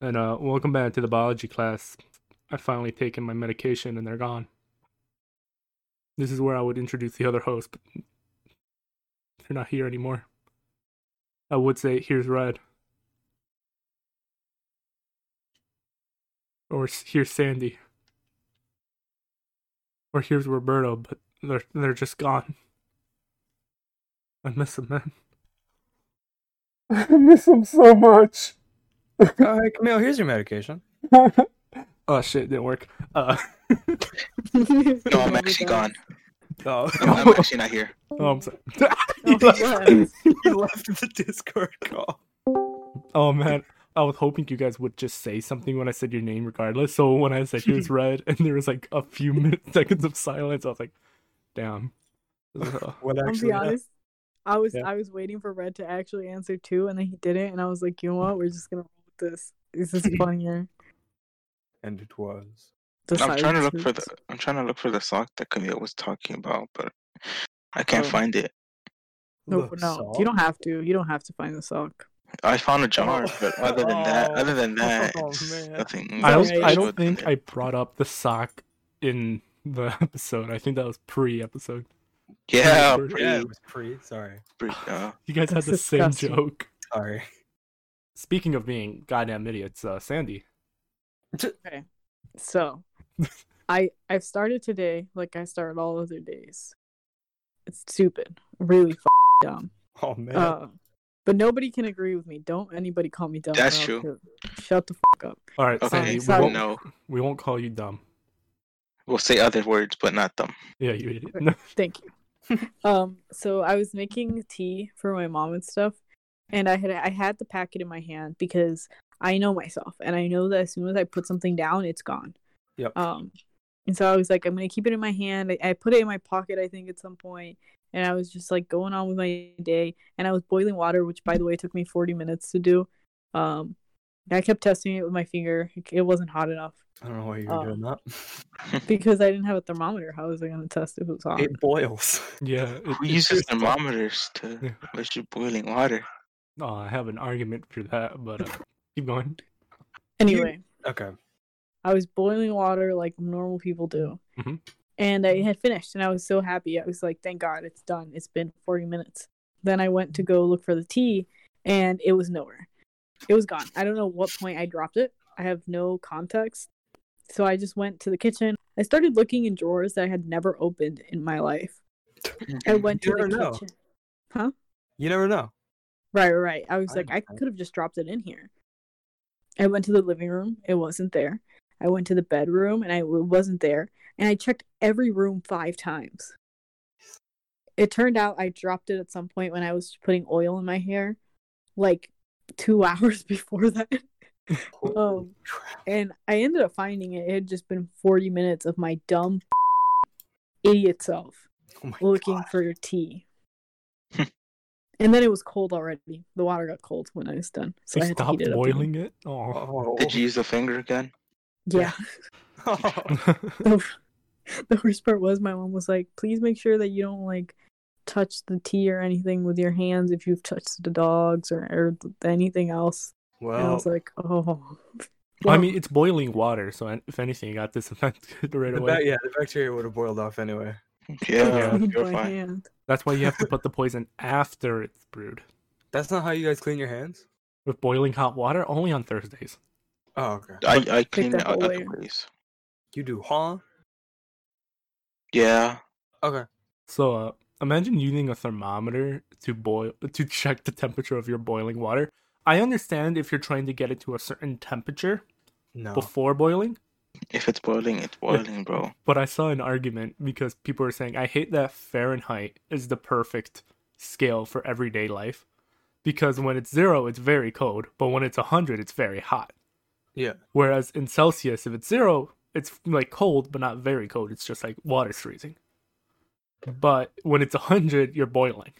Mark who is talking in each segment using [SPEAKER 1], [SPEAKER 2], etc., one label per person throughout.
[SPEAKER 1] And uh, welcome back to the biology class. I've finally taken my medication and they're gone. This is where I would introduce the other host, but they're not here anymore. I would say, here's Red. Or here's Sandy. Or here's Roberto, but they're they're just gone. I miss them, man. I miss them so much.
[SPEAKER 2] All right, Kamil, here's your medication.
[SPEAKER 1] oh shit, didn't work. Uh,
[SPEAKER 3] No, I'm actually gone.
[SPEAKER 2] Oh,
[SPEAKER 3] I'm, I'm actually not here.
[SPEAKER 1] oh, I'm sorry. He left.
[SPEAKER 4] what?
[SPEAKER 2] he left the Discord call.
[SPEAKER 1] Oh man, I was hoping you guys would just say something when I said your name, regardless. So when I said here's red, and there was like a few minutes, seconds of silence, I was like, "Damn." Uh,
[SPEAKER 2] What
[SPEAKER 4] I'll
[SPEAKER 2] actually?
[SPEAKER 4] be honest. I was
[SPEAKER 1] Yeah.
[SPEAKER 4] I was waiting for Red to actually answer too, and then he didn't, and I was like, you know what? We're just gonna roll with this. This is funnier.
[SPEAKER 2] And it was.
[SPEAKER 4] The
[SPEAKER 3] I'm trying to look for the I'm trying to look for the sock that Kamil was talking about, but I can't
[SPEAKER 4] Oh.
[SPEAKER 3] find it.
[SPEAKER 4] No,
[SPEAKER 2] The
[SPEAKER 4] no,
[SPEAKER 2] salt?
[SPEAKER 4] you don't have to. You don't have to find the sock.
[SPEAKER 3] I found a jar, but other than that, other than that,
[SPEAKER 2] Oh,
[SPEAKER 3] nothing.
[SPEAKER 1] I don't. I don't think
[SPEAKER 3] it.
[SPEAKER 1] I brought up the sock in the episode. I think that was pre-episode.
[SPEAKER 3] Yeah,
[SPEAKER 1] Yeah,
[SPEAKER 3] pretty,
[SPEAKER 2] Yeah, it was pre. Sorry.
[SPEAKER 3] pretty, uh,
[SPEAKER 1] You guys had the same joke.
[SPEAKER 2] Sorry.
[SPEAKER 1] Speaking of being goddamn idiots, uh, Sandy.
[SPEAKER 4] Okay, so I I've started today like I start all other days. It's stupid, really f- dumb.
[SPEAKER 2] Oh man.
[SPEAKER 4] Uh, but nobody can agree with me. Don't anybody call me dumb.
[SPEAKER 3] That's
[SPEAKER 4] i'll
[SPEAKER 3] true.
[SPEAKER 4] Shut the fuck up.
[SPEAKER 1] All right,
[SPEAKER 3] okay.
[SPEAKER 1] Sandy. We won't,
[SPEAKER 3] No,
[SPEAKER 1] we won't call you dumb.
[SPEAKER 3] we'll say other words, but not them.
[SPEAKER 1] Yeah, you idiot. No.
[SPEAKER 4] Thank you. um, so I was making tea for my mom and stuff, and I had I had the packet in my hand because I know myself, and I know that as soon as I put something down, it's gone.
[SPEAKER 2] Yep.
[SPEAKER 4] Um, and so I was like, I'm gonna keep it in my hand. I, I put it in my pocket, I think, at some point, and I was just like going on with my day, and I was boiling water, which by the way took me 40 minutes to do. Um, I kept testing it with my finger. It wasn't hot enough
[SPEAKER 2] I don't know why you were
[SPEAKER 4] uh,
[SPEAKER 2] doing that.
[SPEAKER 4] because I didn't have a thermometer. How was I gonna test if it was hot?
[SPEAKER 2] It boils.
[SPEAKER 1] Yeah. It,
[SPEAKER 3] Who
[SPEAKER 1] it
[SPEAKER 3] uses thermometers to
[SPEAKER 1] Yeah.
[SPEAKER 3] measure boiling water?
[SPEAKER 1] Oh, I have an argument for that, but uh, keep going.
[SPEAKER 4] Anyway.
[SPEAKER 2] Okay.
[SPEAKER 4] I was boiling water like normal people do.
[SPEAKER 1] Mhm.
[SPEAKER 4] And I had finished and I was so happy. I was like, thank God it's done. It's been 40 minutes. Then I went to go look for the tea and it was nowhere. It was gone. I don't know what point I dropped it. I have no context. So I just went to the kitchen. I started looking in drawers that I had never opened in my life. I went to
[SPEAKER 2] You
[SPEAKER 4] the
[SPEAKER 2] never know.
[SPEAKER 4] kitchen.
[SPEAKER 2] You never know.
[SPEAKER 4] Right, right, right. I was
[SPEAKER 2] I
[SPEAKER 4] like, I could have just dropped it in here. I went to the living room. It wasn't there. I went to the bedroom and I wasn't there. And I checked every room five times. It turned out I dropped it at some point when I was putting oil in my hair, like two hours before that. um, and I ended up finding it. It had just been 40 minutes of my dumb idiot self
[SPEAKER 2] Oh
[SPEAKER 4] looking
[SPEAKER 2] God.
[SPEAKER 4] for tea. And then it was cold already. The water got cold when I was done, so
[SPEAKER 1] They
[SPEAKER 4] I had to
[SPEAKER 1] stopped
[SPEAKER 4] heat it up.
[SPEAKER 1] boiling it. Oh.
[SPEAKER 2] Oh.
[SPEAKER 3] Did you use the finger again?
[SPEAKER 4] Yeah. the, the worst part was my mom was like, "Please make sure that you don't like touch the tea or anything with your hands if you've touched the dogs or, or anything else." and I was like, "Oh."
[SPEAKER 1] I mean, it's boiling water, so if anything, you got disinfected right away.
[SPEAKER 2] ba- yeah, the bacteria would have boiled off anyway.
[SPEAKER 3] Yeah,
[SPEAKER 1] Yeah.
[SPEAKER 3] you're fine.
[SPEAKER 4] hand.
[SPEAKER 1] That's why you have to put the poison after it's brewed.
[SPEAKER 2] That's not how you guys clean your hands.
[SPEAKER 1] With boiling hot water, only on Thursdays.
[SPEAKER 2] Oh, okay.
[SPEAKER 3] I I clean
[SPEAKER 4] that
[SPEAKER 3] it
[SPEAKER 4] whole
[SPEAKER 3] other ways.
[SPEAKER 2] You do, huh?
[SPEAKER 3] Yeah,
[SPEAKER 2] Okay.
[SPEAKER 1] So, uh, imagine using a thermometer to boil to check the temperature of your boiling water. I understand if you're trying to get it to a certain temperature
[SPEAKER 2] No.
[SPEAKER 1] before boiling,
[SPEAKER 3] if it's boiling, it's boiling, bro.
[SPEAKER 1] but I saw an argument because people were saying I hate that Fahrenheit is the perfect scale for everyday life because when it's 0 it's very cold, but when it's 100 it's very hot.
[SPEAKER 2] Yeah.
[SPEAKER 1] Whereas in Celsius if it's 0 it's like cold but not very cold. It's just like water's freezing. But when it's 100 you're boiling.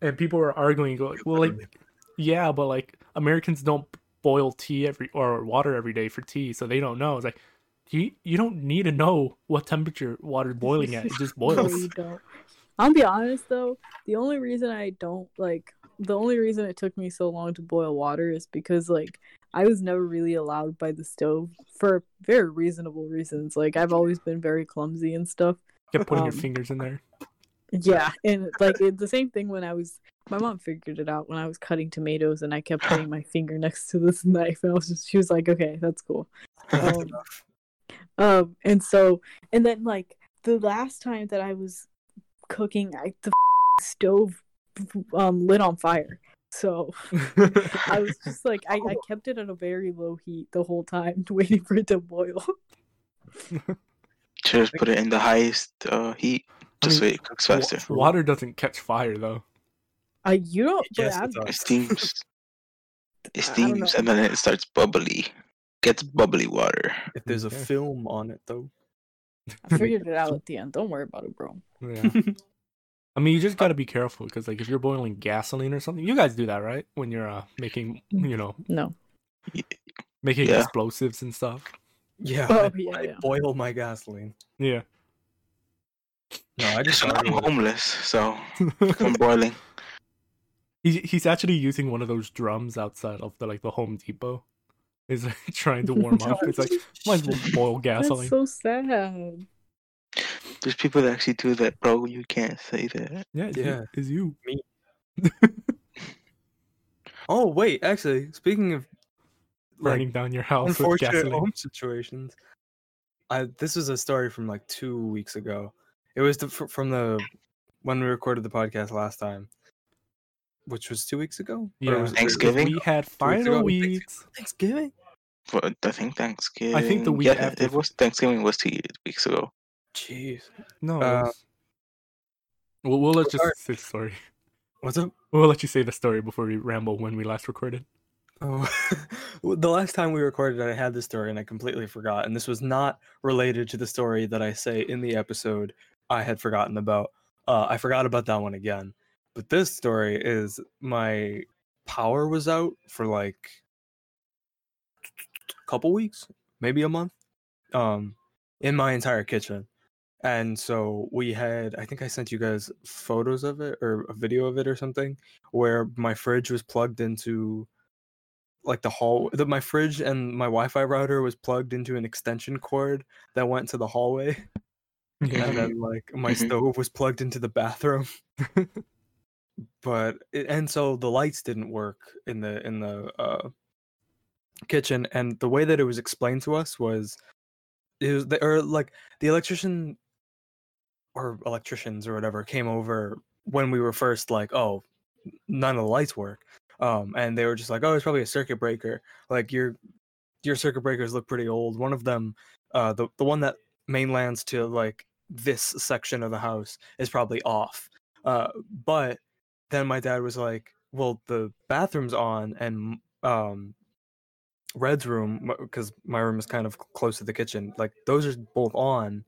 [SPEAKER 1] And people were arguing like, well like yeah, but like Americans don't boil tea every or water every day for tea, so they don't know. It's like you you don't need to know what temperature water's boiling at. It just
[SPEAKER 4] No,
[SPEAKER 1] boils.
[SPEAKER 4] you don't. I'll be honest though, the only reason I don't like the only reason it took me so long to boil water is because like I was never really allowed by the stove for very reasonable reasons. Like I've always been very clumsy and stuff.
[SPEAKER 1] Kept putting your
[SPEAKER 4] Um,
[SPEAKER 1] fingers in there.
[SPEAKER 4] Yeah, and like it's the same thing when I was. My mom figured it out when I was cutting tomatoes, and I kept putting my finger next to this knife, and I was just. She was like, "Okay, that's cool." Um. Um, and so, and then like the last time that I was cooking, I the stove um lit on fire. So I was just like, I, I kept it at a very low heat the whole time, waiting for it to boil.
[SPEAKER 3] Just put it in the highest uh, heat,
[SPEAKER 1] I
[SPEAKER 3] just
[SPEAKER 1] mean,
[SPEAKER 3] so it cooks faster.
[SPEAKER 1] Water doesn't catch fire though.
[SPEAKER 4] I you don't, but
[SPEAKER 2] Yes,
[SPEAKER 4] I'm,
[SPEAKER 2] it
[SPEAKER 3] steams. It
[SPEAKER 4] I don't know.
[SPEAKER 3] steams and then it starts bubbly. Gets bubbly water.
[SPEAKER 2] If there's a
[SPEAKER 1] Okay.
[SPEAKER 2] film on it, though.
[SPEAKER 4] I figured it out at the end. Don't worry about it, bro.
[SPEAKER 1] Yeah. I mean, you just got to be careful because, like, if you're boiling gasoline or something, you guys do that, right? When you're uh, making, you know,
[SPEAKER 4] No.
[SPEAKER 1] making
[SPEAKER 3] Yeah.
[SPEAKER 1] explosives and stuff.
[SPEAKER 2] Yeah,
[SPEAKER 4] Oh,
[SPEAKER 2] I,
[SPEAKER 4] yeah,
[SPEAKER 2] I
[SPEAKER 4] yeah.
[SPEAKER 2] boil my gasoline.
[SPEAKER 1] Yeah.
[SPEAKER 2] No, I just
[SPEAKER 3] So I'm homeless, so I'm boiling.
[SPEAKER 1] He, he's actually using one of those drums outside of the like the Home Depot. He's like, trying to warm up. It's like might as well boil gasoline.
[SPEAKER 4] That's so sad.
[SPEAKER 3] There's people that actually do that, bro. You can't say that.
[SPEAKER 1] Yeah, it's,
[SPEAKER 2] Yeah.
[SPEAKER 1] You, it's you. Me.
[SPEAKER 2] oh wait, actually, speaking of
[SPEAKER 1] Burning
[SPEAKER 2] like
[SPEAKER 1] down your house with gasoline.
[SPEAKER 2] home situations, I this is a story from like two weeks ago. It was the, from the when we recorded the podcast last time, which was two weeks ago.
[SPEAKER 1] Yeah,
[SPEAKER 2] was
[SPEAKER 3] Thanksgiving?
[SPEAKER 1] We had
[SPEAKER 2] ago.
[SPEAKER 1] final
[SPEAKER 2] Thanksgiving.
[SPEAKER 1] weeks.
[SPEAKER 2] Thanksgiving.
[SPEAKER 3] But I think Thanksgiving.
[SPEAKER 1] I think the week
[SPEAKER 3] yeah,
[SPEAKER 1] after
[SPEAKER 3] it was Thanksgiving was two weeks ago.
[SPEAKER 2] Jeez,
[SPEAKER 1] No,
[SPEAKER 2] Uh,
[SPEAKER 1] we'll, we'll let you
[SPEAKER 2] alright.
[SPEAKER 1] say the story.
[SPEAKER 2] what's up?
[SPEAKER 1] We'll let you say the story before we ramble when we last recorded.
[SPEAKER 2] Oh, the last time we recorded, I had this story and I completely forgot. And this was not related to the story that I say in the episode I had forgotten about. Uh, I forgot about that one again. But this story is my power was out for like a couple weeks, maybe a month, um, in my entire kitchen. And so we had, I think I sent you guys photos of it or a video of it or something, where my fridge was plugged into like the hall the, my fridge and my wi-fi router was plugged into an extension cord that went to the hallway and then like my
[SPEAKER 3] Mhm.
[SPEAKER 2] stove was plugged into the bathroom but and so the lights didn't work in the in the uh kitchen and the way that it was explained to us was it was the, or like the electrician or electricians or whatever came over when we were first like oh none of the lights work um and they were just like oh it's probably a circuit breaker. Like your your circuit breakers look pretty old. One of them uh the, the one that mainlands to like this section of the house is probably off uh but then my dad was like well the bathroom's on and um red's room because my room is kind of close to the kitchen like those are both on.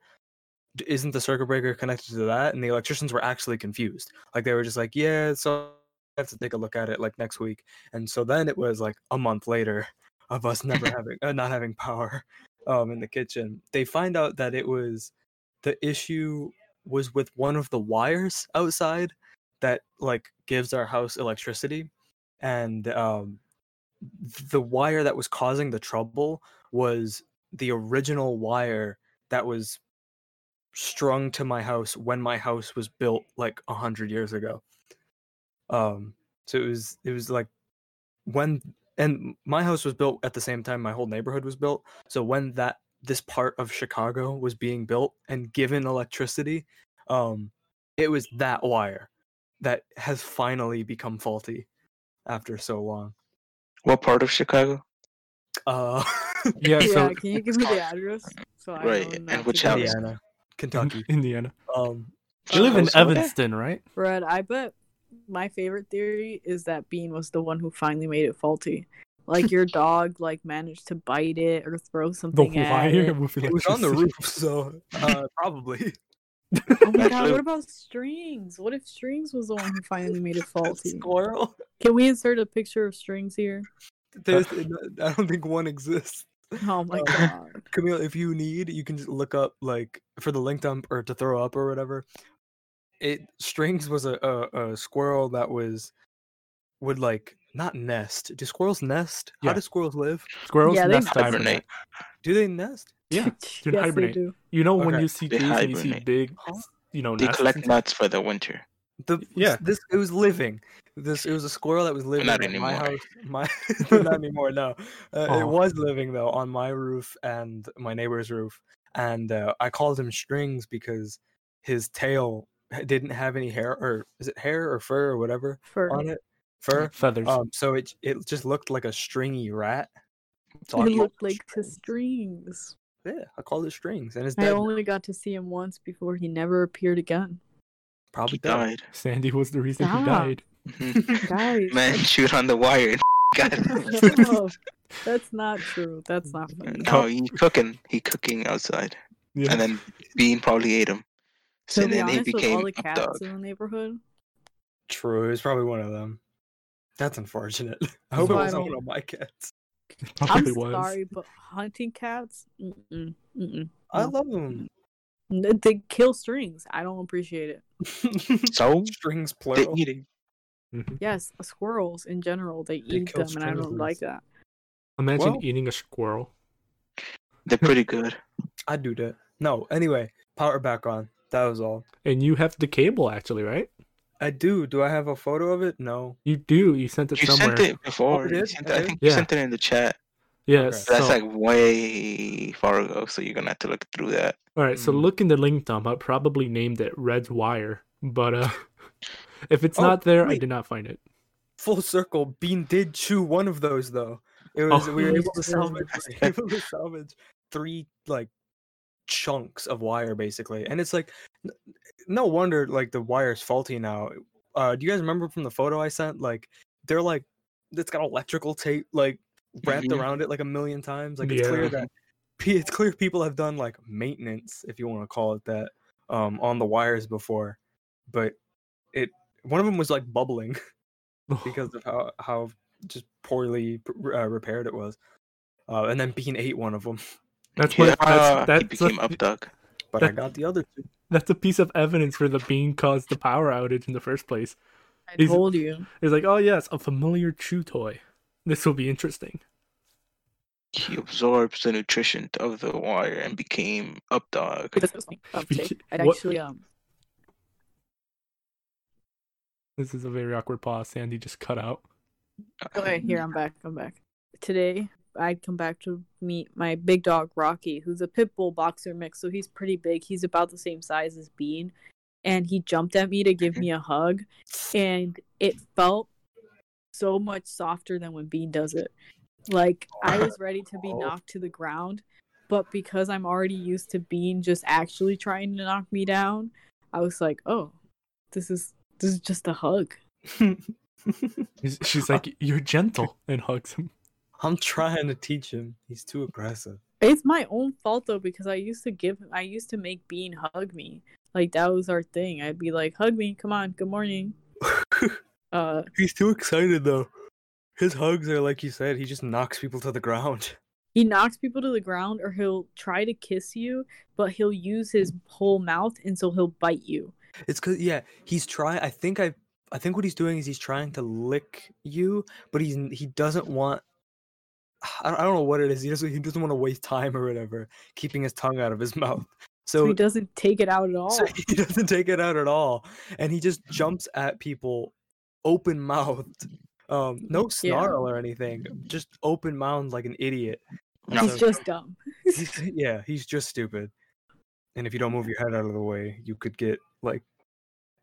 [SPEAKER 2] Isn't the circuit breaker connected to that? And the electricians were actually confused. Like they were just like yeah so I have to take a look at it like next week. And so then it was like a month later of us never having uh, not having power um in the kitchen. They find out that it was the issue was with one of the wires outside that like gives our house electricity and um the wire that was causing the trouble was the original wire that was strung to my house when my house was built like a hundred years ago. Um so it was it was like when and my house was built at the same time my whole neighborhood was built so when that this part of chicago was being built and given electricity um it was that wire that has finally become faulty after so long
[SPEAKER 3] What part of Chicago?
[SPEAKER 2] uh
[SPEAKER 1] yeah,
[SPEAKER 4] Yeah,
[SPEAKER 1] so
[SPEAKER 4] can you give me the address? So I
[SPEAKER 3] Right,
[SPEAKER 4] know
[SPEAKER 3] and which
[SPEAKER 4] go
[SPEAKER 3] house?
[SPEAKER 4] there?
[SPEAKER 2] indiana kentucky
[SPEAKER 1] Indiana.
[SPEAKER 2] um
[SPEAKER 1] You live in
[SPEAKER 3] Chicago's over?
[SPEAKER 1] Evanston, right?
[SPEAKER 4] Fred, I bet my favorite theory is that Bean was the one who finally made it faulty. Like your dog, like managed to bite it or throw
[SPEAKER 1] The
[SPEAKER 4] something at
[SPEAKER 1] wire
[SPEAKER 4] it.
[SPEAKER 1] with
[SPEAKER 2] it was on the roof so uh probably
[SPEAKER 4] Oh my god, what about Strings? What if Strings was the one who finally made it faulty?
[SPEAKER 2] squirrel
[SPEAKER 4] Can we insert a picture of Strings here?
[SPEAKER 2] There's, uh, i don't think one exists
[SPEAKER 4] Oh my
[SPEAKER 2] Oh.
[SPEAKER 4] god.
[SPEAKER 2] Kamil, if you need, you can just look up like for the link dump or to throw up or whatever. It strings was a, a, a squirrel that was would like not nest. Do squirrels nest? How do squirrels live?
[SPEAKER 1] Squirrels
[SPEAKER 4] Yeah, they
[SPEAKER 1] nest
[SPEAKER 3] hibernate.
[SPEAKER 2] Do they nest?
[SPEAKER 1] Yeah,
[SPEAKER 4] yes,
[SPEAKER 1] dude,
[SPEAKER 4] they
[SPEAKER 1] hibernate.
[SPEAKER 4] do.
[SPEAKER 1] You know when you see
[SPEAKER 3] They
[SPEAKER 1] trees and you see big, you know,
[SPEAKER 3] They
[SPEAKER 1] nests
[SPEAKER 3] collect nuts for the winter.
[SPEAKER 2] The
[SPEAKER 1] Yeah.
[SPEAKER 2] this it was living. This it was a squirrel that was living
[SPEAKER 3] not
[SPEAKER 2] at my house. My not anymore. No, uh,
[SPEAKER 1] Aw.
[SPEAKER 2] it was living though on my roof and my neighbor's roof, and uh, I called him Strings because his tail didn't have any hair, or is it hair or fur or whatever
[SPEAKER 4] For
[SPEAKER 2] on it? Fur.
[SPEAKER 1] feathers.
[SPEAKER 2] Um, so it it just looked like a stringy rat. So
[SPEAKER 4] it looked like the
[SPEAKER 2] Strings.
[SPEAKER 4] strings.
[SPEAKER 2] Yeah, I called it Strings, and it's
[SPEAKER 4] I only got to see him once before he never appeared again.
[SPEAKER 2] Probably
[SPEAKER 3] He
[SPEAKER 2] dead.
[SPEAKER 3] died.
[SPEAKER 1] Sandy was the reason he died.
[SPEAKER 4] Guys,
[SPEAKER 3] Man, shoot on the wire.
[SPEAKER 4] No, that's not true. That's not funny.
[SPEAKER 3] No, he cooking. He cooking outside,
[SPEAKER 1] Yeah.
[SPEAKER 3] and then Bean probably ate him. So
[SPEAKER 4] To be
[SPEAKER 3] then
[SPEAKER 4] he
[SPEAKER 3] became
[SPEAKER 4] all the
[SPEAKER 3] up
[SPEAKER 4] cats
[SPEAKER 3] dog.
[SPEAKER 4] in the neighborhood,
[SPEAKER 2] True, it was probably one of them. That's unfortunate. I hope it wasn't one of my cats.
[SPEAKER 4] I'm
[SPEAKER 1] was.
[SPEAKER 4] sorry, but hunting cats, mm-mm, mm-mm.
[SPEAKER 2] I
[SPEAKER 4] No.
[SPEAKER 2] love them.
[SPEAKER 4] They kill strings. I don't appreciate it.
[SPEAKER 3] So
[SPEAKER 2] Strings plural.
[SPEAKER 3] they
[SPEAKER 2] plural.
[SPEAKER 3] eating.
[SPEAKER 1] Mhm.
[SPEAKER 4] Yes, squirrels in general, they
[SPEAKER 2] They
[SPEAKER 4] eat
[SPEAKER 2] kill
[SPEAKER 4] them, and I don't like that.
[SPEAKER 1] Imagine
[SPEAKER 2] Well-
[SPEAKER 1] eating a squirrel.
[SPEAKER 3] They're pretty good.
[SPEAKER 2] I'd do that. No, anyway, power back on. That was all.
[SPEAKER 1] And you have the cable actually, right?
[SPEAKER 2] I do. Do I have a photo of it? No.
[SPEAKER 1] You do. You sent it
[SPEAKER 3] You
[SPEAKER 1] somewhere.
[SPEAKER 3] sent it before.
[SPEAKER 2] you
[SPEAKER 3] You sent
[SPEAKER 2] I
[SPEAKER 3] it- I
[SPEAKER 2] did?
[SPEAKER 3] think you sent it in the chat.
[SPEAKER 1] Yes.
[SPEAKER 3] But that's
[SPEAKER 1] so-
[SPEAKER 3] like way far ago, so you're gonna have to look through that.
[SPEAKER 1] All right, so
[SPEAKER 2] Mm.
[SPEAKER 1] look in the link dump. I probably named it Red's Wire, but uh, if it's
[SPEAKER 2] Oh,
[SPEAKER 1] not there, I did not find it.
[SPEAKER 2] Full circle. Bean did chew one of those though. It was
[SPEAKER 1] Oh.
[SPEAKER 2] we were able to salvage we able to salvage three like chunks of wire basically. And it's like n- no wonder like the wire's faulty now. Uh do you guys remember from the photo I sent? Like they're like it's got electrical tape like wrapped
[SPEAKER 3] Mhm.
[SPEAKER 2] around it like a million times. Like it's clear that it's clear people have done like maintenance, if you want to call it that, um, on the wires before. But it one of them was like bubbling because of how how just poorly uh, repaired it was. Uh, and then Bean ate one of them,
[SPEAKER 1] That's what.
[SPEAKER 3] Yeah,
[SPEAKER 1] That's,
[SPEAKER 3] he became
[SPEAKER 1] a,
[SPEAKER 3] up dog.
[SPEAKER 2] but I got the other two.
[SPEAKER 1] That's a piece of evidence for the bean caused the power outage in the first place.
[SPEAKER 4] I
[SPEAKER 1] He's-
[SPEAKER 4] told you.
[SPEAKER 1] It's like, oh yes, a familiar chew toy. This will be interesting.
[SPEAKER 3] He absorbs the nutrition of the wire and became up dog.
[SPEAKER 4] I was thinking. I'd actually um
[SPEAKER 1] This is a very awkward pause. Sandy just cut out.
[SPEAKER 4] Okay, here I'm back. I'm back. Today I'd come back to meet my big dog Rocky, who's a pit bull boxer mix, so he's pretty big. He's about the same size as Bean, and he jumped at me to give me a hug, and it felt so much softer than when Bean does it. Like I was ready to be
[SPEAKER 2] Oh.
[SPEAKER 4] knocked to the ground, but because I'm already used to Bean just actually trying to knock me down, I was like, "Oh, this is this is just a hug."
[SPEAKER 1] She's like, you're gentle, and hugs him.
[SPEAKER 2] I'm trying to teach him. He's too aggressive.
[SPEAKER 4] It's my own fault though because I used to give I used to make Bean hug me. Like that was our thing. I'd be like, "Hug me, come on, good morning." Uh,
[SPEAKER 2] He's too excited though. His hugs are like you said. He just knocks people to the ground.
[SPEAKER 4] he knocks people to the ground, or he'll try to kiss you, but he'll use his whole mouth, and so he'll bite you.
[SPEAKER 2] It's cause yeah, he's trying. I think I, I think what he's doing is he's trying to lick you, but he's he doesn't want. I don't, I don't know what it is. He doesn't. He doesn't want to waste time or whatever, keeping his tongue out of his mouth.
[SPEAKER 4] So,
[SPEAKER 2] So,
[SPEAKER 4] he doesn't take it out at all.
[SPEAKER 2] so he doesn't take it out at all, and he just jumps at people, open mouthed. Um, no
[SPEAKER 4] Yeah.
[SPEAKER 2] snarl or anything, just open mouthed like an idiot.
[SPEAKER 3] No.
[SPEAKER 4] He's
[SPEAKER 2] So-
[SPEAKER 4] just dumb.
[SPEAKER 2] He's, yeah, he's just stupid. And if you don't move your head out of the way, you could get like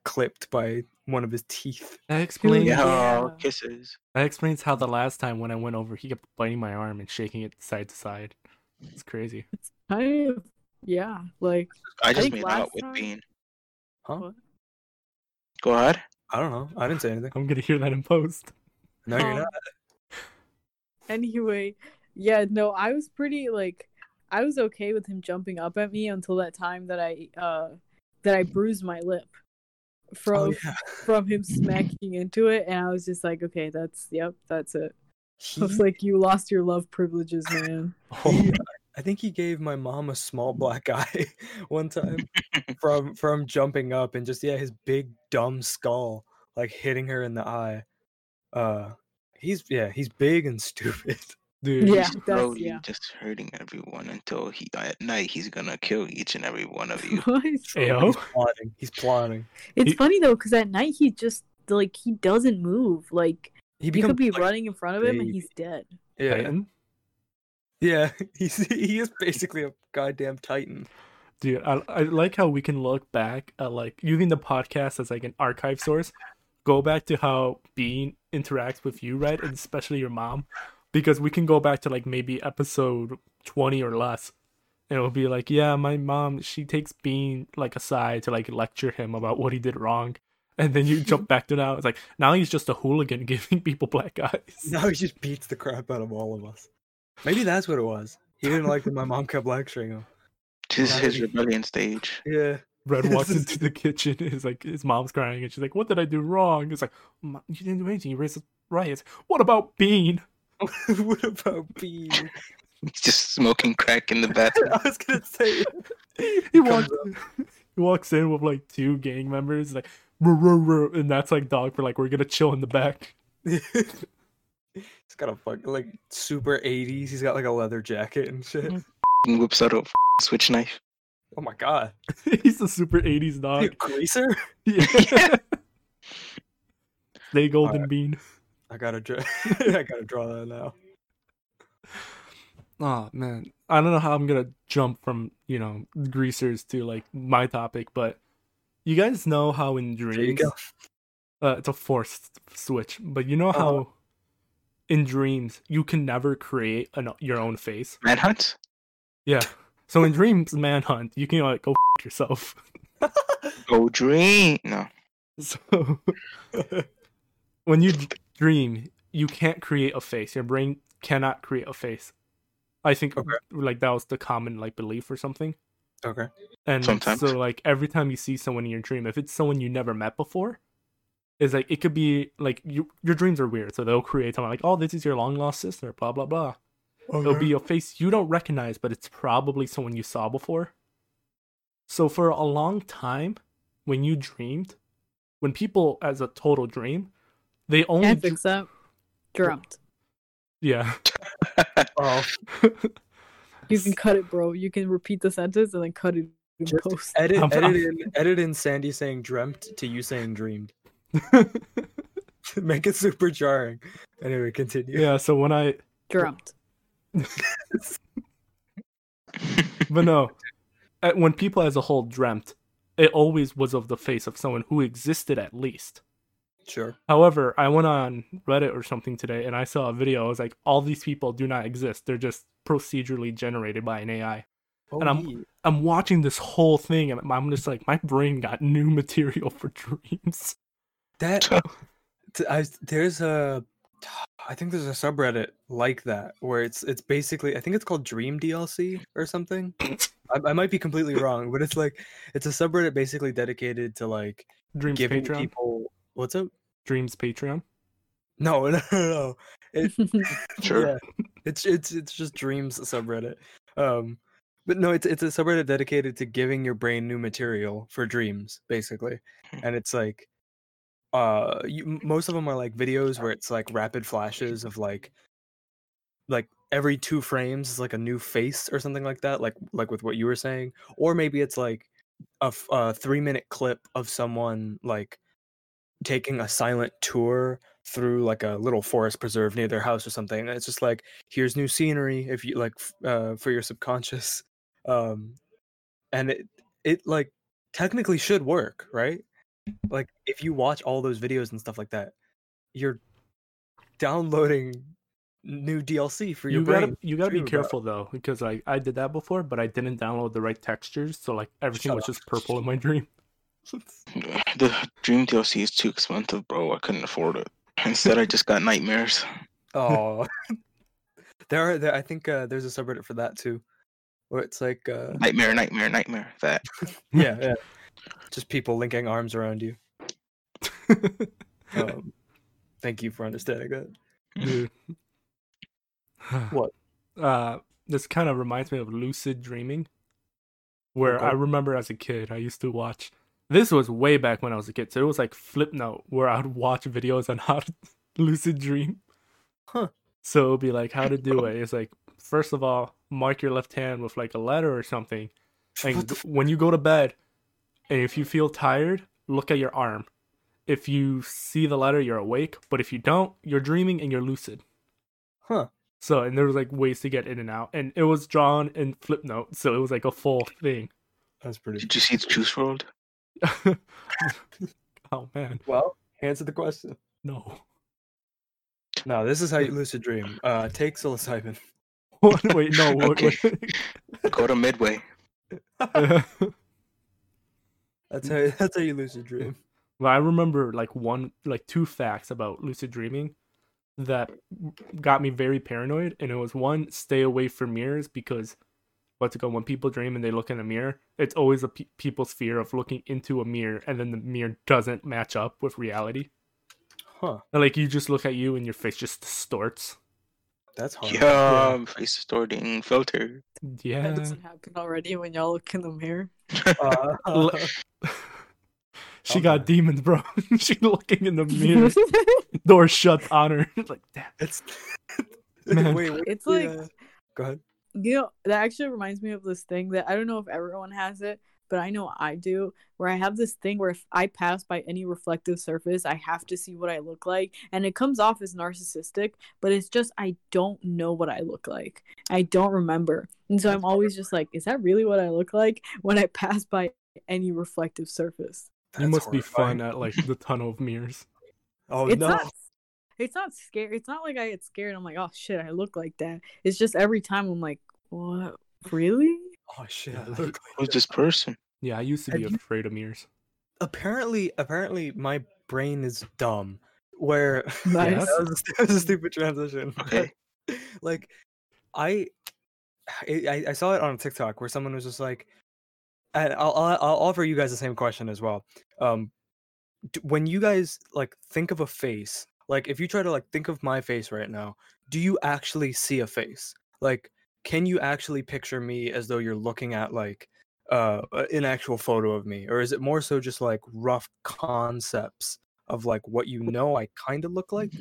[SPEAKER 2] clipped by one of his teeth.
[SPEAKER 1] That explains.
[SPEAKER 3] Yeah,
[SPEAKER 4] Yeah.
[SPEAKER 3] kisses.
[SPEAKER 1] That explains how the last time when I went over, he kept biting my arm and shaking it side to side. It's crazy.
[SPEAKER 4] Kind of, yeah. Like
[SPEAKER 3] I just
[SPEAKER 4] think
[SPEAKER 3] made out with
[SPEAKER 4] time-
[SPEAKER 3] Bean.
[SPEAKER 2] Huh?
[SPEAKER 4] What?
[SPEAKER 3] Go ahead.
[SPEAKER 2] I don't know. I didn't say anything.
[SPEAKER 1] I'm gonna hear that in post.
[SPEAKER 2] No, you're
[SPEAKER 4] Um,
[SPEAKER 2] not.
[SPEAKER 4] anyway, yeah, no, I was pretty like I was okay with him jumping up at me until that time that I uh that I bruised my lip from
[SPEAKER 2] Oh, yeah.
[SPEAKER 4] from him smacking into it and I was just like, okay, that's yep, that's it. I was like, you lost your love privileges, man.
[SPEAKER 2] he- I think he gave my mom a small black eye one time from from jumping up and just yeah, his big dumb skull like hitting her in the eye. Uh, he's yeah, he's big and stupid.
[SPEAKER 1] Dude,
[SPEAKER 4] Yeah,
[SPEAKER 3] He's slowly
[SPEAKER 4] yeah.
[SPEAKER 3] just hurting everyone until he at night he's gonna kill each and every one of you.
[SPEAKER 1] Ayo.
[SPEAKER 2] He's plotting. He's plotting.
[SPEAKER 4] it's
[SPEAKER 1] He-
[SPEAKER 4] funny though, because at night he just like he doesn't move. Like
[SPEAKER 2] He
[SPEAKER 4] you
[SPEAKER 2] becomes
[SPEAKER 4] could be
[SPEAKER 2] like,
[SPEAKER 4] running in front of him and he's dead.
[SPEAKER 2] yeah,
[SPEAKER 1] Titan.
[SPEAKER 2] yeah. He's he is basically a goddamn titan.
[SPEAKER 1] Dude, I, I like how we can look back at like using the podcast as like an archive source. Go back to how Bean interacts with you, right? And especially your mom. Because we can go back to like maybe episode 20 or less. And it'll be like, yeah, my mom, she takes Bean like aside to like lecture him about what he did wrong. And then you jump back to now. It's like, now he's just a hooligan giving people black eyes.
[SPEAKER 2] Now he just beats the crap out of all of us. Maybe that's what it was. He didn't like that my mom kept lecturing him.
[SPEAKER 3] This is his rebellion stage.
[SPEAKER 2] Yeah.
[SPEAKER 1] Red walks
[SPEAKER 2] is-
[SPEAKER 1] into the kitchen. Is like his mom's crying, and she's like, "What did I do wrong?" It's like, "You didn't do anything. You raised riots. What about Bean?"
[SPEAKER 2] what about Bean?
[SPEAKER 3] He's just smoking crack in the bathroom.
[SPEAKER 2] I was gonna say
[SPEAKER 1] He walks. He walks in with like two gang members, like, "Ruh, ruh, ruh," and that's like dog for like we're gonna chill in the back.
[SPEAKER 2] He's got a fucking like super 80s. He's got like a leather jacket and shit. Mm-hmm.
[SPEAKER 3] and whips out a f- switch knife.
[SPEAKER 2] Oh my god.
[SPEAKER 1] He's a super '80s dog.
[SPEAKER 2] Dude, Greaser?
[SPEAKER 1] Yeah. Stay golden bean.
[SPEAKER 2] I gotta draw I gotta draw that now.
[SPEAKER 1] Oh man, I don't know how I'm gonna jump from you know greasers to like my topic, but you guys know how in
[SPEAKER 2] There you
[SPEAKER 1] dreams,
[SPEAKER 2] go.
[SPEAKER 1] uh, it's a forced switch, but you know
[SPEAKER 2] Uh-huh.
[SPEAKER 1] how in dreams you can never create an, your own face.
[SPEAKER 3] Manhunt?
[SPEAKER 1] Yeah. So in dreams, manhunt, you can like go f- yourself.
[SPEAKER 3] Go dream. No.
[SPEAKER 1] So when you d- dream, you can't create a face. Your brain cannot create a face. I think
[SPEAKER 2] Okay.
[SPEAKER 1] like that was the common like belief or something.
[SPEAKER 2] Okay.
[SPEAKER 1] And
[SPEAKER 3] Sometimes.
[SPEAKER 1] so like every time you see someone in your dream, if it's someone you never met before, is like it could be like you, your dreams are weird. So they'll create someone like, oh, this is your long lost sister, blah blah blah. It'll be a face you don't recognize, but it's probably someone you saw before. So for a long time, when you dreamed, when people as a total dream, they only
[SPEAKER 4] Can't fix that. Dreamt.
[SPEAKER 1] yeah.
[SPEAKER 2] Oh,
[SPEAKER 4] You can cut it, bro. You can repeat the sentence and then cut it in
[SPEAKER 2] Just
[SPEAKER 4] post.
[SPEAKER 2] edit
[SPEAKER 1] I'm-
[SPEAKER 2] edit
[SPEAKER 1] I'm-
[SPEAKER 2] in edit in Sandy saying dreamt to you saying dreamed. Make it super jarring. Anyway, continue.
[SPEAKER 1] yeah. So when I
[SPEAKER 4] Dreamt.
[SPEAKER 1] but no, when people as a whole dreamt, it always was of the face of someone who existed at least.
[SPEAKER 2] Sure.
[SPEAKER 1] However, I went on Reddit or something today and I saw a video. I was like, all these people do not exist. They're just procedurally generated by an AI. Oh, and I'm-
[SPEAKER 2] Oh,
[SPEAKER 1] I'm watching this whole thing and I'm just like, my brain got new material for dreams.
[SPEAKER 2] that t- I, there's a I think there's a subreddit like that where it's it's basically I think it's called Dream DLC or something. I, I might be completely wrong, but it's like it's a subreddit basically dedicated to like
[SPEAKER 1] Dreams
[SPEAKER 2] giving
[SPEAKER 1] Patreon.
[SPEAKER 2] people what's up?
[SPEAKER 1] Dreams Patreon.
[SPEAKER 2] No, no, no, no. It,
[SPEAKER 3] Sure.
[SPEAKER 2] yeah, it's it's it's just dreams subreddit. Um, but no, it's it's a subreddit dedicated to giving your brain new material for dreams, basically.
[SPEAKER 3] Hmm.
[SPEAKER 2] And it's like, uh, you, most of them are like videos where it's like rapid flashes of like, like every two frames is like a new face or something like that, like like with what you were saying, or maybe it's like a three minute clip of someone like taking a silent tour through like a little forest preserve near their house or something. And it's just like, here's new scenery if you like uh, for your subconscious. Um, and it it like technically should work, right? Like if you watch all those videos and stuff like that, you're downloading new DLC for your
[SPEAKER 1] You
[SPEAKER 2] brain.
[SPEAKER 1] gotta you gotta be
[SPEAKER 2] dream about.
[SPEAKER 1] careful though, because I I did that before, but I didn't download the right textures, so like everything
[SPEAKER 2] Shut
[SPEAKER 1] was
[SPEAKER 2] up.
[SPEAKER 1] just purple in my dream.
[SPEAKER 3] The Dream DLC is too expensive, bro. I couldn't afford it. Instead, I just got nightmares.
[SPEAKER 2] Oh, there are. There, I think uh, there's a subreddit for that too, where it's like, uh,
[SPEAKER 3] Nightmare, nightmare, nightmare. That.
[SPEAKER 2] yeah, yeah, just people linking arms around you. Um, thank you for understanding that.
[SPEAKER 1] Dude.
[SPEAKER 2] What?
[SPEAKER 1] Uh, this kind of reminds me of lucid dreaming, where I remember as a kid I used to watch. This was way back when I was a kid, so it was like Flipnote, where I'd watch videos on how to lucid dream.
[SPEAKER 2] Huh.
[SPEAKER 1] So it'll be like how to do it. It's like first of all, mark your left hand with like a letter or something.
[SPEAKER 2] What
[SPEAKER 1] And
[SPEAKER 2] the
[SPEAKER 1] when you go to bed, and if you feel tired, look at your arm. If you see the letter, you're awake. But if you don't, you're dreaming and you're lucid.
[SPEAKER 2] Huh.
[SPEAKER 1] So and there was like ways to get in and out, and it was drawn in Flipnote, so it was like a full thing.
[SPEAKER 2] That's pretty.
[SPEAKER 3] Did you see the Juice WRLD?
[SPEAKER 1] oh man,
[SPEAKER 2] Well, answer the question.
[SPEAKER 1] no.
[SPEAKER 2] No, this is how you lucid dream. Uh, take psilocybin.
[SPEAKER 1] Wait, no. What,
[SPEAKER 3] Okay.
[SPEAKER 1] what-
[SPEAKER 3] Go to Midway.
[SPEAKER 2] That's how that's how you lucid dream.
[SPEAKER 1] Well, I remember like one, like two facts about lucid dreaming that got me very paranoid, and it was one: stay away from mirrors because what's it called? When people dream and they look in a mirror, it's always a pe- people's fear of looking into a mirror and then the mirror doesn't match up with reality.
[SPEAKER 2] Huh.
[SPEAKER 1] And, like you just look at you and your face just distorts.
[SPEAKER 2] That's hard.
[SPEAKER 3] Yeah, face distorting filter.
[SPEAKER 1] Yeah.
[SPEAKER 4] That doesn't happen already when y'all look in the mirror.
[SPEAKER 2] Uh,
[SPEAKER 1] Le- she got
[SPEAKER 2] Okay.
[SPEAKER 1] demons, bro. she looking in the mirror, door shut on her. like, damn.
[SPEAKER 2] it's
[SPEAKER 1] Man.
[SPEAKER 2] wait, wait,
[SPEAKER 4] It's like-
[SPEAKER 2] yeah. Go ahead.
[SPEAKER 4] You know, that actually reminds me of this thing that I don't know if everyone has it, but I know I do, where I have this thing where if I pass by any reflective surface, I have to see what I look like. And it comes off as narcissistic, but it's just I don't know what I look like. I don't remember. And so I'm always just like, is that really what I look like when I pass by any reflective surface?
[SPEAKER 1] You
[SPEAKER 2] That's
[SPEAKER 1] must be fun at like the tunnel of mirrors.
[SPEAKER 2] Oh
[SPEAKER 4] it's
[SPEAKER 2] no.
[SPEAKER 4] not it's not scary. It's not like I get scared. I'm like, oh shit, I look like that. It's just every time I'm like, what? Really?
[SPEAKER 2] Oh shit. I look like
[SPEAKER 3] Who's
[SPEAKER 2] that.
[SPEAKER 3] this person?
[SPEAKER 1] Yeah, I used to
[SPEAKER 2] Have
[SPEAKER 1] be
[SPEAKER 2] you-
[SPEAKER 1] afraid of mirrors.
[SPEAKER 2] apparently apparently my brain is dumb where
[SPEAKER 4] Nice.
[SPEAKER 2] that, was a, that was a stupid transition
[SPEAKER 3] Okay.
[SPEAKER 2] like I, I i saw it on tiktok where someone was just like and I'll, I'll i'll offer you guys the same question as well um when you guys like think of a face like if you try to like think of my face right now do you actually see a face like can you actually picture me as though you're looking at like uh an actual photo of me or is it more so just like rough concepts of like what you know i kind of look like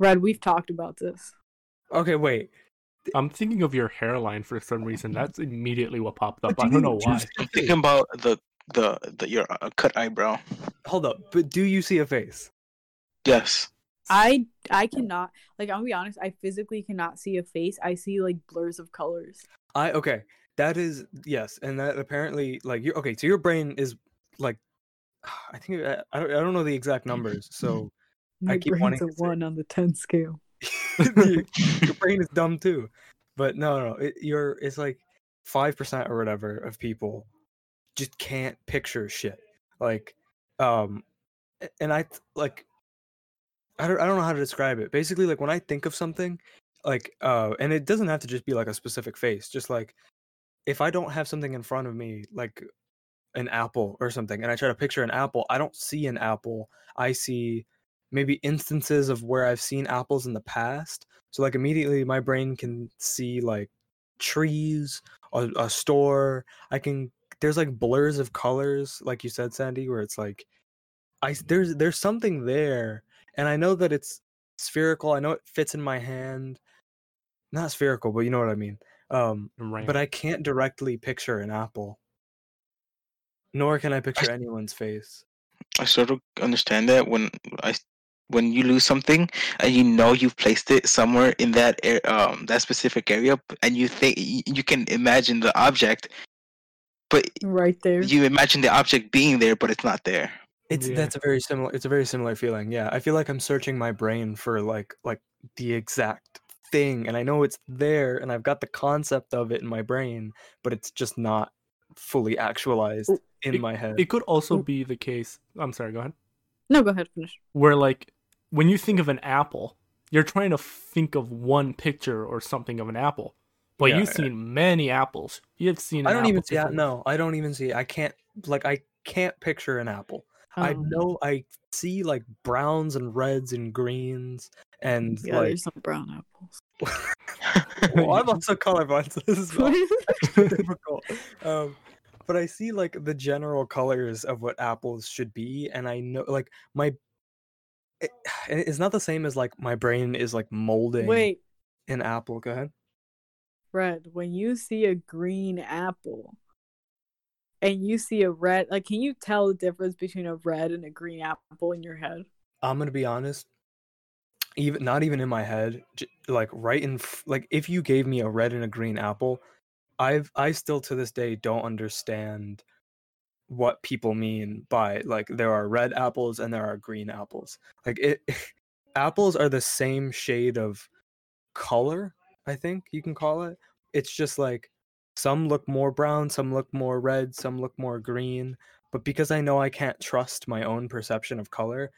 [SPEAKER 4] Red, we've talked about this.
[SPEAKER 2] okay wait
[SPEAKER 1] I'm thinking of your hairline for some reason. That's immediately what popped
[SPEAKER 2] But
[SPEAKER 1] up.
[SPEAKER 2] do
[SPEAKER 1] I don't know why.
[SPEAKER 2] see a
[SPEAKER 3] I'm thinking about the the, the your uh, cut eyebrow.
[SPEAKER 2] hold up but do you see a face
[SPEAKER 3] Yes.
[SPEAKER 4] I I cannot like I'm gonna be honest, I physically cannot see a face. I see like blurs of colors.
[SPEAKER 2] I okay. That is yes, and that apparently like you okay. So your brain is like, I think I, I don't I don't know the exact numbers. So
[SPEAKER 4] My
[SPEAKER 2] keep
[SPEAKER 4] brain's
[SPEAKER 2] wanting
[SPEAKER 4] a one on the ten scale.
[SPEAKER 2] your, your brain is dumb too. But no, no, it, you're it's like five percent or whatever of people just can't picture shit. Like, um, and I like, I don't I don't know how to describe it. Basically, like when I think of something, like uh, and it doesn't have to just be like a specific face. Just like if I don't have something in front of me, like an apple or something, and I try to picture an apple, I don't see an apple. I see maybe instances of where I've seen apples in the past. So like immediately my brain can see like trees, a, a store. I can there's like blurs of colors, like you said, Sandy, where it's like I there's there's something there, and I know that it's spherical. I know it fits in my hand. Not spherical, but you know what I mean. Um,
[SPEAKER 1] Right.
[SPEAKER 2] but I can't directly picture an apple. Nor can I picture anyone's face.
[SPEAKER 3] I sort of understand that when I when you lose something and you know you've placed it somewhere in that air, um that specific area and you think you can imagine the object but
[SPEAKER 4] Right there.
[SPEAKER 3] you imagine the object being there but it's not there
[SPEAKER 2] It's
[SPEAKER 1] Yeah.
[SPEAKER 2] that's a very similar. It's a very similar feeling. Yeah, I feel like I'm searching my brain for like like the exact thing, and I know it's there, and I've got the concept of it in my brain, but it's just not fully actualized in my head.
[SPEAKER 1] it could also
[SPEAKER 4] mm.
[SPEAKER 1] be the case. I'm sorry. Go ahead.
[SPEAKER 4] No, go ahead, finish.
[SPEAKER 1] Where like when you think of an apple, you're trying to think of one picture or something of an apple. But
[SPEAKER 2] Yeah,
[SPEAKER 1] you've
[SPEAKER 2] yeah.
[SPEAKER 1] seen many apples. You've seen.
[SPEAKER 2] I don't even
[SPEAKER 1] apple
[SPEAKER 2] see. that. No, I don't even see. I can't like I can't picture an apple. I
[SPEAKER 4] Um,
[SPEAKER 2] know I see like browns and reds and greens and
[SPEAKER 4] Yeah,
[SPEAKER 2] like.
[SPEAKER 4] there's some brown apples.
[SPEAKER 2] well, I'm also colorblind, so this is difficult. Um, but I see like the general colors of what apples should be, and I know like my it, it's not the same as like my brain is like molding
[SPEAKER 4] Wait,
[SPEAKER 2] an apple. Go ahead.
[SPEAKER 4] Red. when you see a green apple and you see a red, like, can you tell the difference between a red and a green apple in your head?
[SPEAKER 2] I'm gonna be honest. Even not even in my head, like right in like if you gave me a red and a green apple, I've I still to this day don't understand what people mean by like there are red apples and there are green apples. Like it apples are the same shade of color, I think you can call it. It's just like some look more brown, some look more red, some look more green, but because I know I can't trust my own perception of color,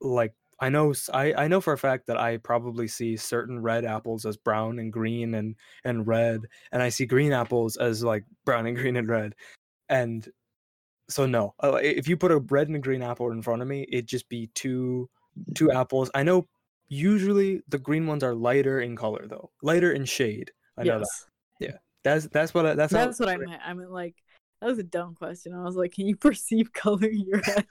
[SPEAKER 2] like I know I, I know for a fact that I probably see certain red apples as brown and green and and red and I see green apples as like brown and green and red and so no uh, if you put a red and a green apple in front of me it'd just be two two apples. I know usually the green ones are lighter in color though lighter in shade I know that
[SPEAKER 4] yes.
[SPEAKER 2] that's that's what I, that's,
[SPEAKER 4] That's what I meant. I meant, like, that was a dumb question. I was like, can you perceive color in your head?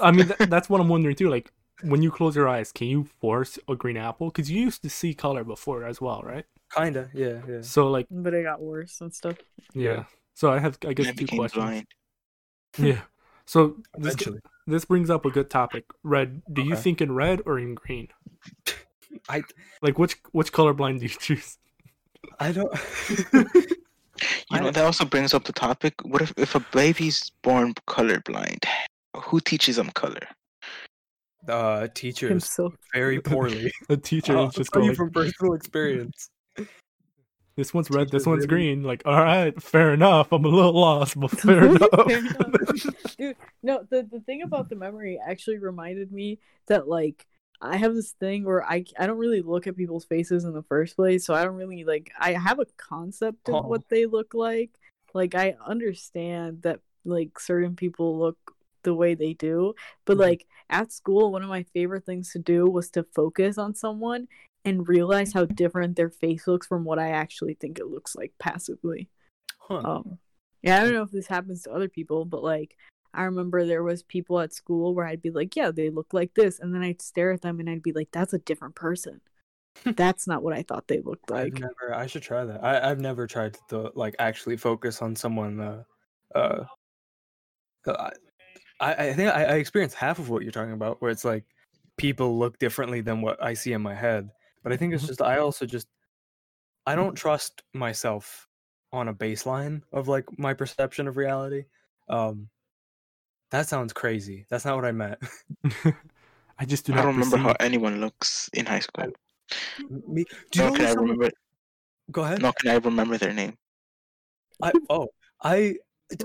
[SPEAKER 1] I mean, th- that's what I'm wondering too. Like, when you close your eyes, can you force a green apple? Because you used to see color before as well, right?
[SPEAKER 2] kinda yeah yeah
[SPEAKER 1] So, like,
[SPEAKER 4] but it got worse and stuff.
[SPEAKER 1] yeah. So I have, I guess,
[SPEAKER 3] I
[SPEAKER 1] two
[SPEAKER 3] became
[SPEAKER 1] questions.
[SPEAKER 3] blind.
[SPEAKER 1] Yeah. So this
[SPEAKER 2] eventually
[SPEAKER 1] this brings up a good topic. Red. Do you think in red or in green?
[SPEAKER 2] I
[SPEAKER 1] Like, which which colorblind do you choose?
[SPEAKER 2] I don't
[SPEAKER 3] You know, that also brings up the topic. What if, if a baby's born colorblind? Who teaches them color?
[SPEAKER 2] uh teachers
[SPEAKER 4] Himself.
[SPEAKER 2] very poorly
[SPEAKER 1] The teacher
[SPEAKER 2] I'll
[SPEAKER 1] is just
[SPEAKER 2] tell
[SPEAKER 1] going.
[SPEAKER 2] you from personal experience
[SPEAKER 1] This one's red. This one's
[SPEAKER 2] really-
[SPEAKER 1] green. Like, all right, fair enough. I'm a little lost, but fair enough.
[SPEAKER 4] Fair enough. Dude, no, the, the thing about the memory actually reminded me that like I have this thing where I I don't really look at people's faces in the first place, so I don't really like I have a concept of
[SPEAKER 2] Oh.
[SPEAKER 4] what they look like. Like I understand that like certain people look the way they do, but
[SPEAKER 2] Mhm.
[SPEAKER 4] like at school one of my favorite things to do was to focus on someone and realize how different their face looks from what I actually think it looks like passively.
[SPEAKER 2] huh
[SPEAKER 4] Um, yeah, I don't know if this happens to other people, but like I remember there was people at school where I'd be like, yeah, they look like this, and then I'd stare at them and I'd be like, that's a different person. that's not what I thought they looked
[SPEAKER 2] I've
[SPEAKER 4] like.
[SPEAKER 2] never. I should try that. I, I've never tried to like actually focus on someone. Uh, uh, uh, I I think I, I experienced half of what you're talking about, where it's like people look differently than what I see in my head. But I think it's
[SPEAKER 1] Mhm.
[SPEAKER 2] just I also just I don't trust myself on a baseline of like my perception of reality. Um, that sounds crazy. That's not what I meant.
[SPEAKER 1] I just do
[SPEAKER 3] I
[SPEAKER 1] not
[SPEAKER 3] don't remember how anyone looks in high school.
[SPEAKER 2] Me? Do you
[SPEAKER 3] Nor
[SPEAKER 2] know
[SPEAKER 3] can I remember.
[SPEAKER 2] Go ahead.
[SPEAKER 3] Nor can I remember their name.
[SPEAKER 2] I oh I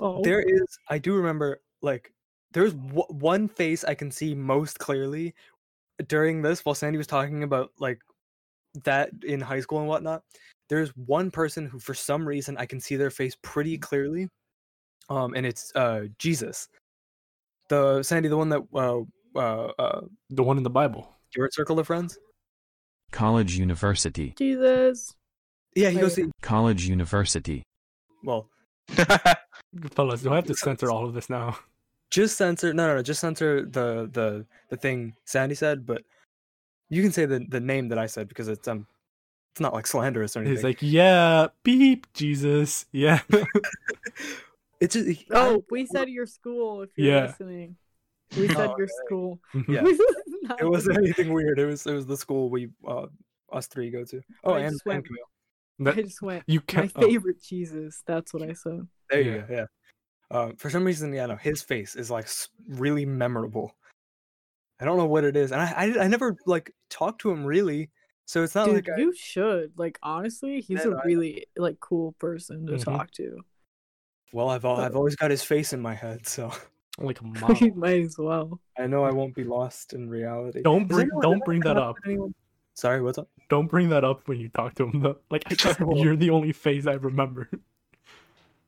[SPEAKER 4] Oh.
[SPEAKER 2] there is I do remember like there's w- one face I can see most clearly during this while Sandy was talking about like that in high school and whatnot. There's one person who for some reason I can see their face pretty clearly, um, and it's uh Jesus, the Sandy, the one that uh uh, uh
[SPEAKER 1] the one in the Bible.
[SPEAKER 2] your circle of friends.
[SPEAKER 5] College University.
[SPEAKER 4] Jesus.
[SPEAKER 2] Yeah, he goes. To,
[SPEAKER 5] College University.
[SPEAKER 2] well,
[SPEAKER 1] Fellas, do I have to censor all of this now?
[SPEAKER 2] just censor no no no just censor the the the thing sandy said but you can say the the name that i said because it's um it's not like slanderous or anything
[SPEAKER 1] He's like, yeah, beep, Jesus, yeah.
[SPEAKER 2] it's just I-
[SPEAKER 4] Oh, we said your school if you're
[SPEAKER 1] Yeah.
[SPEAKER 4] listening. We said
[SPEAKER 2] Oh,
[SPEAKER 4] your
[SPEAKER 2] okay.
[SPEAKER 4] school.
[SPEAKER 2] Yeah. It wasn't anything weird it was it was the school we uh us three go to oh
[SPEAKER 4] I
[SPEAKER 2] and,
[SPEAKER 4] just
[SPEAKER 2] and Kamil.
[SPEAKER 1] That-
[SPEAKER 4] I just went.
[SPEAKER 1] you
[SPEAKER 4] My
[SPEAKER 1] can't. oh,
[SPEAKER 4] favorite Jesus. That's what I said.
[SPEAKER 2] there you
[SPEAKER 1] Yeah.
[SPEAKER 2] go yeah uh, for some reason yeah no his face is like really memorable i don't know what it is and i i, I never like talked to him really so it's not
[SPEAKER 4] Dude,
[SPEAKER 2] like I,
[SPEAKER 4] you should. Like honestly, he's
[SPEAKER 2] a
[SPEAKER 4] a
[SPEAKER 2] I-
[SPEAKER 4] really like cool person to
[SPEAKER 1] Mhm.
[SPEAKER 4] talk to.
[SPEAKER 2] Well i've al- i've always got his face in my head so
[SPEAKER 1] like a
[SPEAKER 4] might as well.
[SPEAKER 2] i know i won't be lost in reality
[SPEAKER 1] Don't bring, don't bring that
[SPEAKER 2] up
[SPEAKER 1] up.
[SPEAKER 2] anyone- sorry what's up
[SPEAKER 1] Don't bring that up when you talk to him. Though. Like, I just, you're the only face I remember.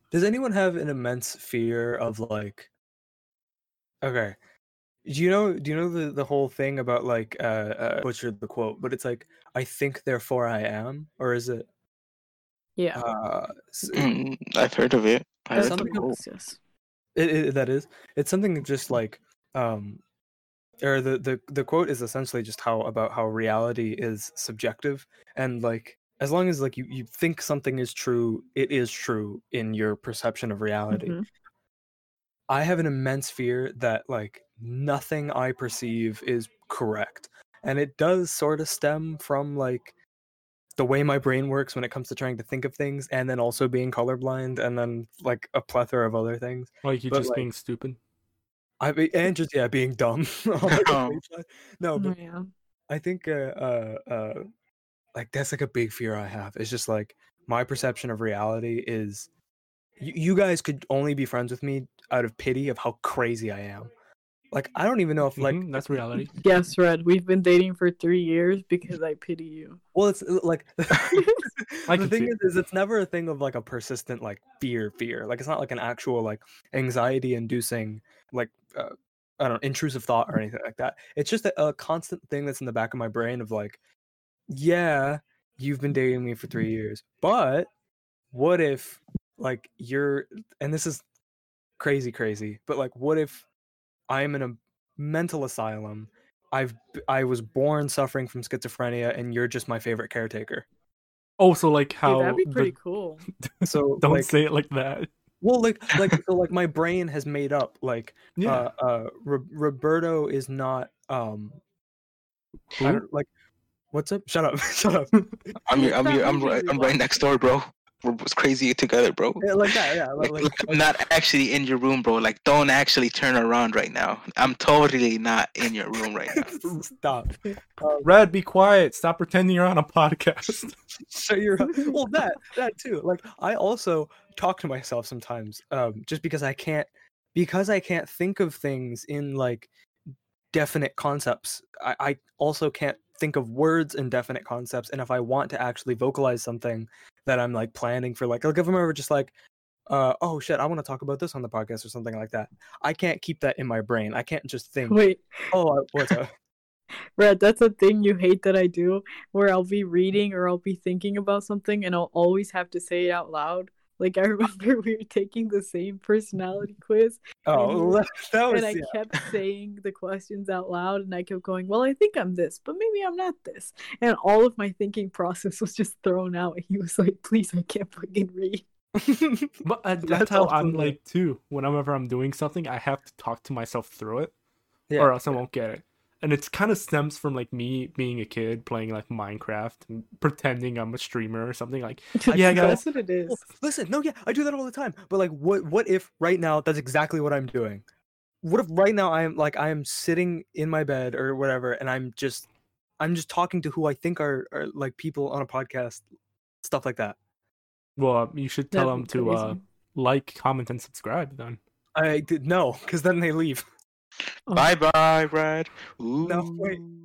[SPEAKER 2] Does anyone have an immense fear of like Okay. Do you know do you know the, the whole thing about like uh, uh butchered the quote, but it's like I think therefore I am or is it
[SPEAKER 4] Yeah.
[SPEAKER 2] uh s-
[SPEAKER 3] Mm, I've heard of it. I
[SPEAKER 4] That's
[SPEAKER 3] heard
[SPEAKER 2] something
[SPEAKER 3] of
[SPEAKER 4] what
[SPEAKER 3] it.
[SPEAKER 4] it is, yes.
[SPEAKER 2] it, it, that is it's something just like um or the, the the quote is essentially just how about how reality is subjective and like as long as like you, you think something is true it is true in your perception of reality
[SPEAKER 4] Mhm.
[SPEAKER 2] i have an immense fear that like nothing i perceive is correct and it does sort of stem from like the way my brain works when it comes to trying to think of things and then also being colorblind and then like a plethora of other things
[SPEAKER 1] Like you
[SPEAKER 2] But,
[SPEAKER 1] just
[SPEAKER 2] like-
[SPEAKER 1] being stupid.
[SPEAKER 2] i mean and just yeah being dumb on,
[SPEAKER 3] Um,
[SPEAKER 2] no but
[SPEAKER 4] Oh, yeah.
[SPEAKER 2] I think uh, uh uh like that's like a big fear I have. It's just like my perception of reality is you, you guys could only be friends with me out of pity of how crazy I am. Like I don't even know if like
[SPEAKER 1] Mhm, that's reality.
[SPEAKER 4] Yes, Red. We've been dating for three years because I pity you.
[SPEAKER 2] well it's uh, like
[SPEAKER 1] I
[SPEAKER 2] the
[SPEAKER 1] can
[SPEAKER 2] thing is, is it's never a thing of like a persistent like fear fear. Like it's not like an actual like anxiety inducing like uh, I don't know intrusive thought or anything like that. It's just a, a constant thing that's in the back of my brain of like yeah, you've been dating me for three years, but what if like you're and this is crazy crazy, but like what if I'm in a mental asylum, I've b- I was born suffering from schizophrenia and you're just my favorite caretaker.
[SPEAKER 1] Oh, so like
[SPEAKER 4] Dude,
[SPEAKER 1] how
[SPEAKER 4] that'd be
[SPEAKER 1] the-
[SPEAKER 4] pretty cool.
[SPEAKER 2] So
[SPEAKER 1] don't
[SPEAKER 2] like,
[SPEAKER 1] say it like that.
[SPEAKER 2] well like like so like my brain has made up like
[SPEAKER 1] Yeah.
[SPEAKER 2] uh uh Ro- Roberto is not um I
[SPEAKER 1] Who?
[SPEAKER 2] don't, like what's up? Shut up. Shut up.
[SPEAKER 3] I'm your, I'm
[SPEAKER 4] That
[SPEAKER 3] your, I'm right, I'm right next door, bro. We're was crazy together, bro.
[SPEAKER 2] Yeah, like that, yeah. Like,
[SPEAKER 3] Like,
[SPEAKER 2] like,
[SPEAKER 3] like, I'm not actually in your room, bro. Like, don't actually turn around right now. I'm totally not in your room right now.
[SPEAKER 2] stop.
[SPEAKER 1] Red, be quiet. Stop pretending you're on a podcast.
[SPEAKER 2] So you're well that that too. Like I also talk to myself sometimes, um, just because I can't because I can't think of things in like definite concepts. I, I also can't think of words in definite concepts. And if I want to actually vocalize something that I'm like planning for, like like if I'm ever just like, uh, oh shit, I want to talk about this on the podcast or something like that. I can't keep that in my brain. I can't just think,
[SPEAKER 4] Wait,
[SPEAKER 2] oh, what's up?
[SPEAKER 4] Red, that's a thing you hate that I do, where I'll be reading or I'll be thinking about something and I'll always have to say it out loud. Like I remember we were taking the same personality quiz,
[SPEAKER 2] Oh, that, that was
[SPEAKER 4] and I
[SPEAKER 2] yeah.
[SPEAKER 4] kept saying the questions out loud, and I kept going, "Well, I think I'm this, but maybe I'm not this," and all of my thinking process was just thrown out. And he was like, "Please, I can't fucking read."
[SPEAKER 1] But uh, that's,
[SPEAKER 2] That's
[SPEAKER 1] how
[SPEAKER 2] also
[SPEAKER 1] I'm like too. Whenever I'm doing something, I have to talk to myself through it,
[SPEAKER 2] Yeah,
[SPEAKER 1] or else I won't get it. And it kind of stems from like me being a kid playing like Minecraft and pretending I'm a streamer or something. Like, yeah, guys.
[SPEAKER 4] that's what it is.
[SPEAKER 2] Listen, no, yeah, I do that all the time. But like, what what if right now that's exactly what I'm doing? What if right now I'm like I am sitting in my bed or whatever, and I'm just I'm just talking to who I think are, are like people on a podcast, stuff like that.
[SPEAKER 1] well, you should tell them
[SPEAKER 4] That'd be
[SPEAKER 1] to uh, like, comment, and subscribe. Then
[SPEAKER 2] I did no, because then they leave.
[SPEAKER 4] Oh.
[SPEAKER 3] Bye bye, Brad.
[SPEAKER 2] No,
[SPEAKER 3] Ooh.
[SPEAKER 2] wait.